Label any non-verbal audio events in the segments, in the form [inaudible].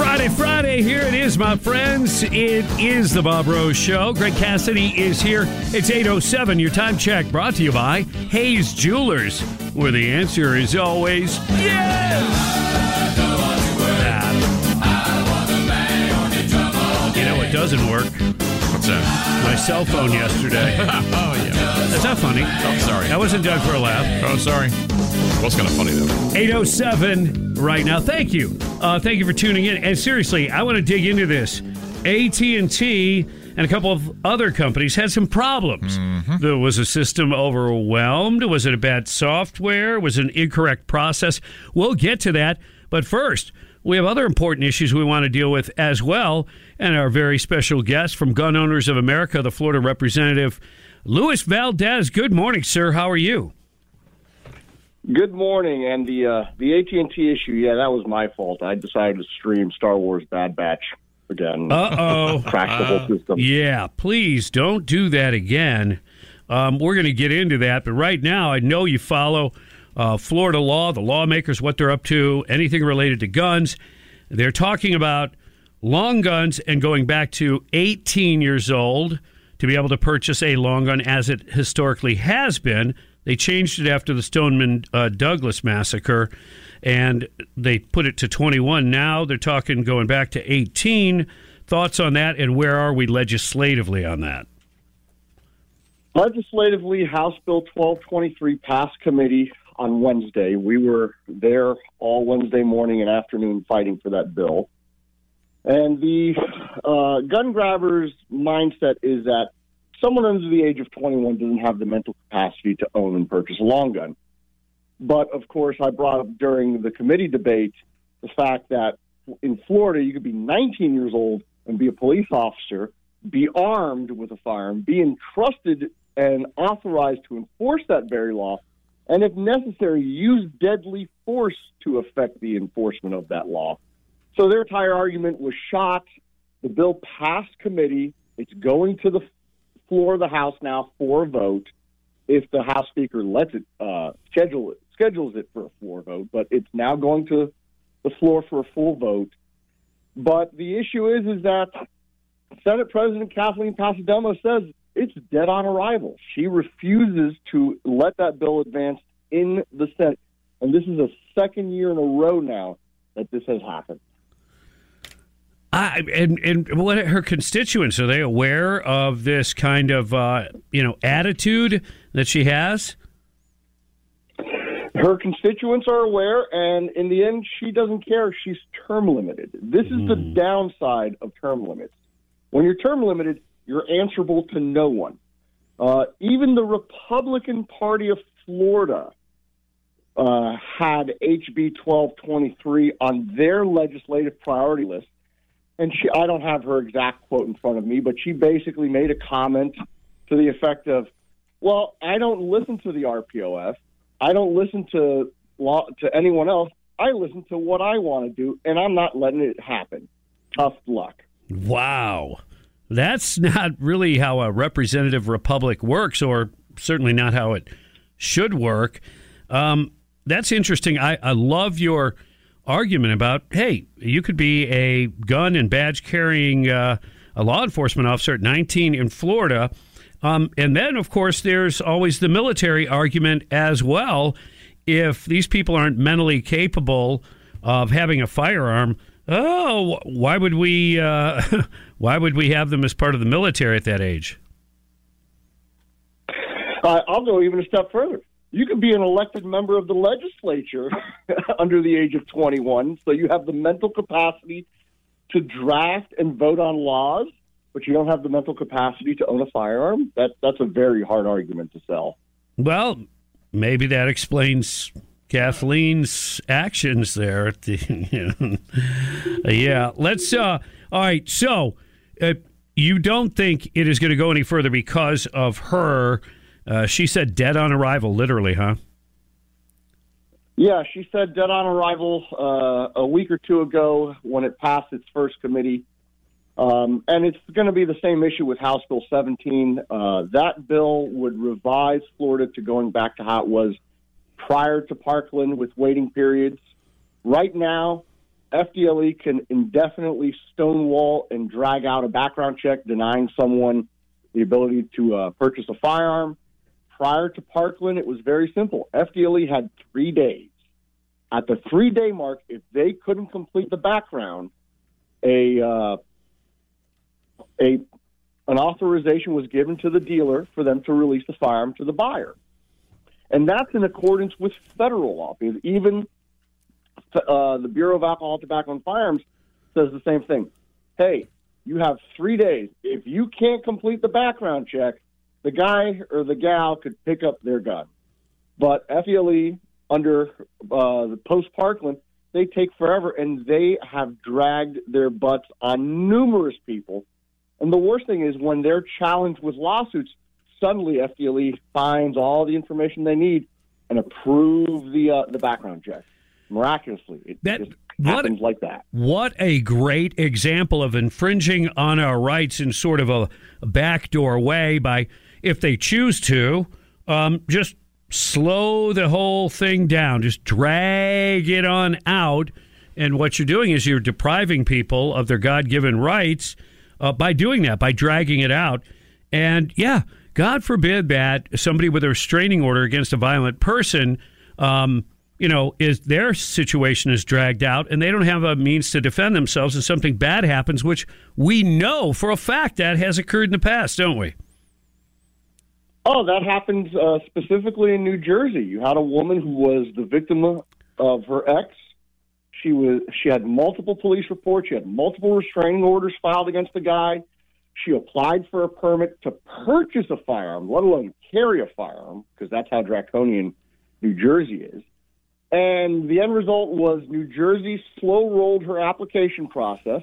Friday, Friday, here it is, my friends. It is the Bob Rose Show. Greg Cassidy is here. It's 8.07, your time check brought to you by Hayes Jewelers, where the answer is always yes! You know what doesn't work? What's that? My cell phone yesterday. [laughs] oh, yeah. That's not funny. Oh, sorry. That wasn't done for a laugh. Oh, sorry. Was kind of funny, though. 807 right now. Thank you. Uh, thank you for tuning in. And seriously, I want to dig into this. AT&T and a couple of other companies had some problems. There was a system overwhelmed. Was it a bad software? Was it an incorrect process? We'll get to that. But first, we have other important issues we want to deal with as well. And our very special guest from Gun Owners of America, the Florida representative, Luis Valdez. Good morning, sir. How are you? Good morning, and the uh, the AT and T issue. Yeah, that was my fault. I decided to stream Star Wars Bad Batch again. [laughs] Uh oh. Crash the whole system. Yeah, please don't do that again. Um, we're going to get into that, but right now, I know you follow uh, Florida law, the lawmakers, what they're up to, anything related to guns. They're talking about long guns and going back to 18 years old to be able to purchase a long gun as it historically has been. They changed it after the Stoneman uh, Douglas massacre and they put it to 21. Now they're talking going back to 18. Thoughts on that, and where are we legislatively on that? Legislatively, House Bill 1223 passed committee on Wednesday. We were there all Wednesday morning and afternoon fighting for that bill. And the uh, gun grabbers' mindset is that someone under the age of 21 doesn't have the mental capacity to own and purchase a long gun. But of course, I brought up during the committee debate the fact that in Florida, you could be 19 years old and be a police officer, be armed with a firearm, be entrusted and authorized to enforce that very law, and if necessary, use deadly force to affect the enforcement of that law. So their entire argument was shot. The bill passed committee. It's going to the floor of the House now for a vote. If the House Speaker lets it uh, schedule it schedules it for a floor vote, but it's now going to the floor for a full vote. But the issue is, is that Senate President Kathleen Passidomo says it's dead on arrival. She refuses to let that bill advance in the Senate, and this is a second year in a row now that this has happened. I, and and what her constituents are they aware of this kind of uh, you know attitude that she has? Her constituents are aware, and in the end, she doesn't care. She's term limited. This is the downside of term limits. When you're term limited, you're answerable to no one. Uh, even the Republican Party of Florida uh, had HB 1223 on their legislative priority list. And she, I don't have her exact quote in front of me, but she basically made a comment to the effect of, well, I don't listen to the RPOF. I don't listen to law, to anyone else. I listen to what I want to do, and I'm not letting it happen. Tough luck. Wow. That's not really how a representative republic works, or certainly not how it should work. Um, that's interesting. I, I love your argument about hey, you could be a gun and badge carrying uh, a law enforcement officer at 19 in Florida. Um, and then, of course, there's always the military argument as well. If these people aren't mentally capable of having a firearm. Oh, why would we? Uh, [laughs] why would we have them as part of the military at that age? Uh, I'll go even a step further. You can be an elected member of the legislature [laughs] under the age of 21, so you have the mental capacity to draft and vote on laws, but you don't have the mental capacity to own a firearm. That that's a very hard argument to sell. Well, maybe that explains Kathleen's actions there. The, [laughs] yeah, let's. Uh, all right, so uh, you don't think it is going to go any further because of her? Uh, she said dead on arrival, literally, huh? Yeah, she said dead on arrival uh, a week or two ago when it passed its first committee. Um, and it's going to be the same issue with House Bill 17. Uh, that bill would revise Florida to going back to how it was prior to Parkland with waiting periods. Right now, FDLE can indefinitely stonewall and drag out a background check denying someone the ability to uh, purchase a firearm. Prior to Parkland, it was very simple. FDLE had three days. At the three day mark, if they couldn't complete the background, a uh, a an authorization was given to the dealer for them to release the firearm to the buyer, and that's in accordance with federal law. Because even uh, the Bureau of Alcohol, Tobacco, and Firearms says the same thing. Hey, you have three days. If you can't complete the background check, the guy or the gal could pick up their gun. But FDLE under uh, the post Parkland, they take forever, and they have dragged their butts on numerous people. And the worst thing is when they're challenged with lawsuits, suddenly FDLE finds all the information they need and approve the uh, the background check. Miraculously, it that, just what, happens like that. What a great example of infringing on our rights in sort of a, a backdoor way by if they choose to, um, just slow the whole thing down, just drag it on out. And what you're doing is you're depriving people of their God given rights uh, by doing that, by dragging it out. And yeah, God forbid that somebody with a restraining order against a violent person, um, you know, is their situation is dragged out and they don't have a means to defend themselves and something bad happens, which we know for a fact that has occurred in the past, don't we? Oh, that happened uh, specifically in New Jersey. You had a woman who was the victim of her ex. She was she had multiple police reports. She had multiple restraining orders filed against the guy. She applied for a permit to purchase a firearm, let alone carry a firearm, because that's how draconian New Jersey is. And the end result was New Jersey slow rolled her application process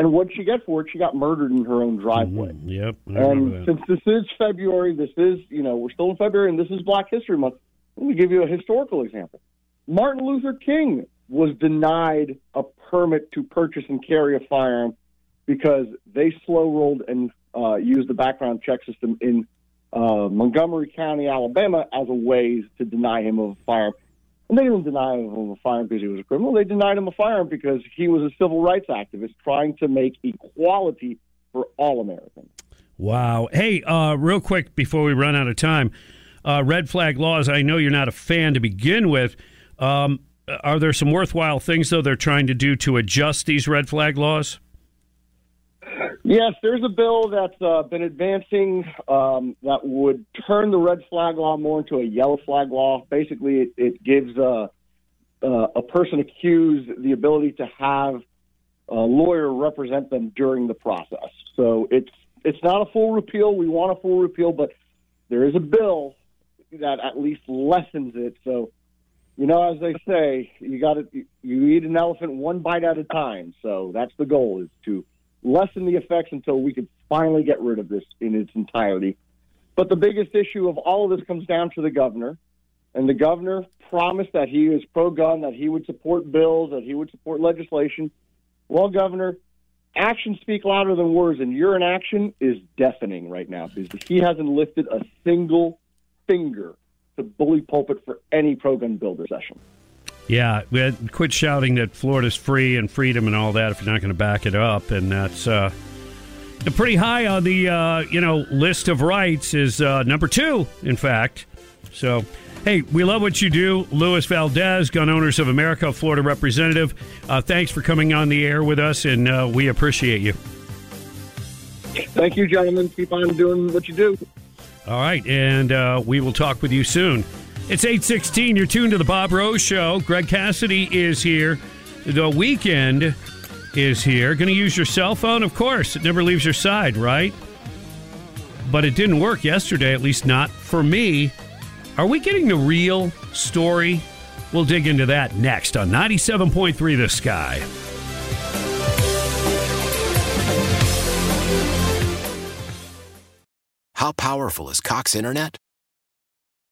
and what she get for it? She got murdered in her own driveway. Mm-hmm. Yep. And since this is February, this is, you know, we're still in February and this is Black History Month. Let me give you a historical example. Martin Luther King was denied a permit to purchase and carry a firearm because they slow rolled and uh, used the background check system in uh, Montgomery County, Alabama, as a way to deny him of a firearm. And they didn't deny him a firearm because he was a criminal. They denied him a firearm because he was a civil rights activist trying to make equality for all Americans. Wow. Hey, uh, real quick before we run out of time, uh, red flag laws. I know you're not a fan to begin with. Um, are there some worthwhile things though they're trying to do to adjust these red flag laws? Yes, there's a bill that's uh, been advancing um, that would turn the red flag law more into a yellow flag law. Basically, it, it gives uh, uh, a person accused the ability to have a lawyer represent them during the process. So it's it's not a full repeal. We want a full repeal, but there is a bill that at least lessens it. So, you know, as they say, you got to you eat an elephant one bite at a time. So that's the goal is to lessen the effects until we could finally get rid of this in its entirety. But the biggest issue of all of this comes down to the governor. And the governor promised that he is pro gun, that he would support bills, that he would support legislation. Well, Governor, actions speak louder than words, and your inaction is deafening right now because he hasn't lifted a single finger to bully pulpit for any pro gun bill session. Yeah, we had, quit shouting that Florida's free and freedom and all that if you're not going to back it up, and that's uh, pretty high on the uh, you know list of rights. Is uh, number two, in fact. So, Hey, we love what you do. Luis Valdez, Gun Owners of America, Florida representative. Uh, thanks for coming on the air with us, and uh, we appreciate you. Thank you, gentlemen. Keep on doing what you do. All right, and uh, we will talk with you soon. It's 816. You're tuned to the Bob Rose Show. Greg Cassidy is here. The weekend is here. Going to use your cell phone? Of course. It never leaves your side, right? But it didn't work yesterday, at least not for me. Are we getting the real story? We'll dig into that next on 97.3 The Sky. How powerful is Cox Internet?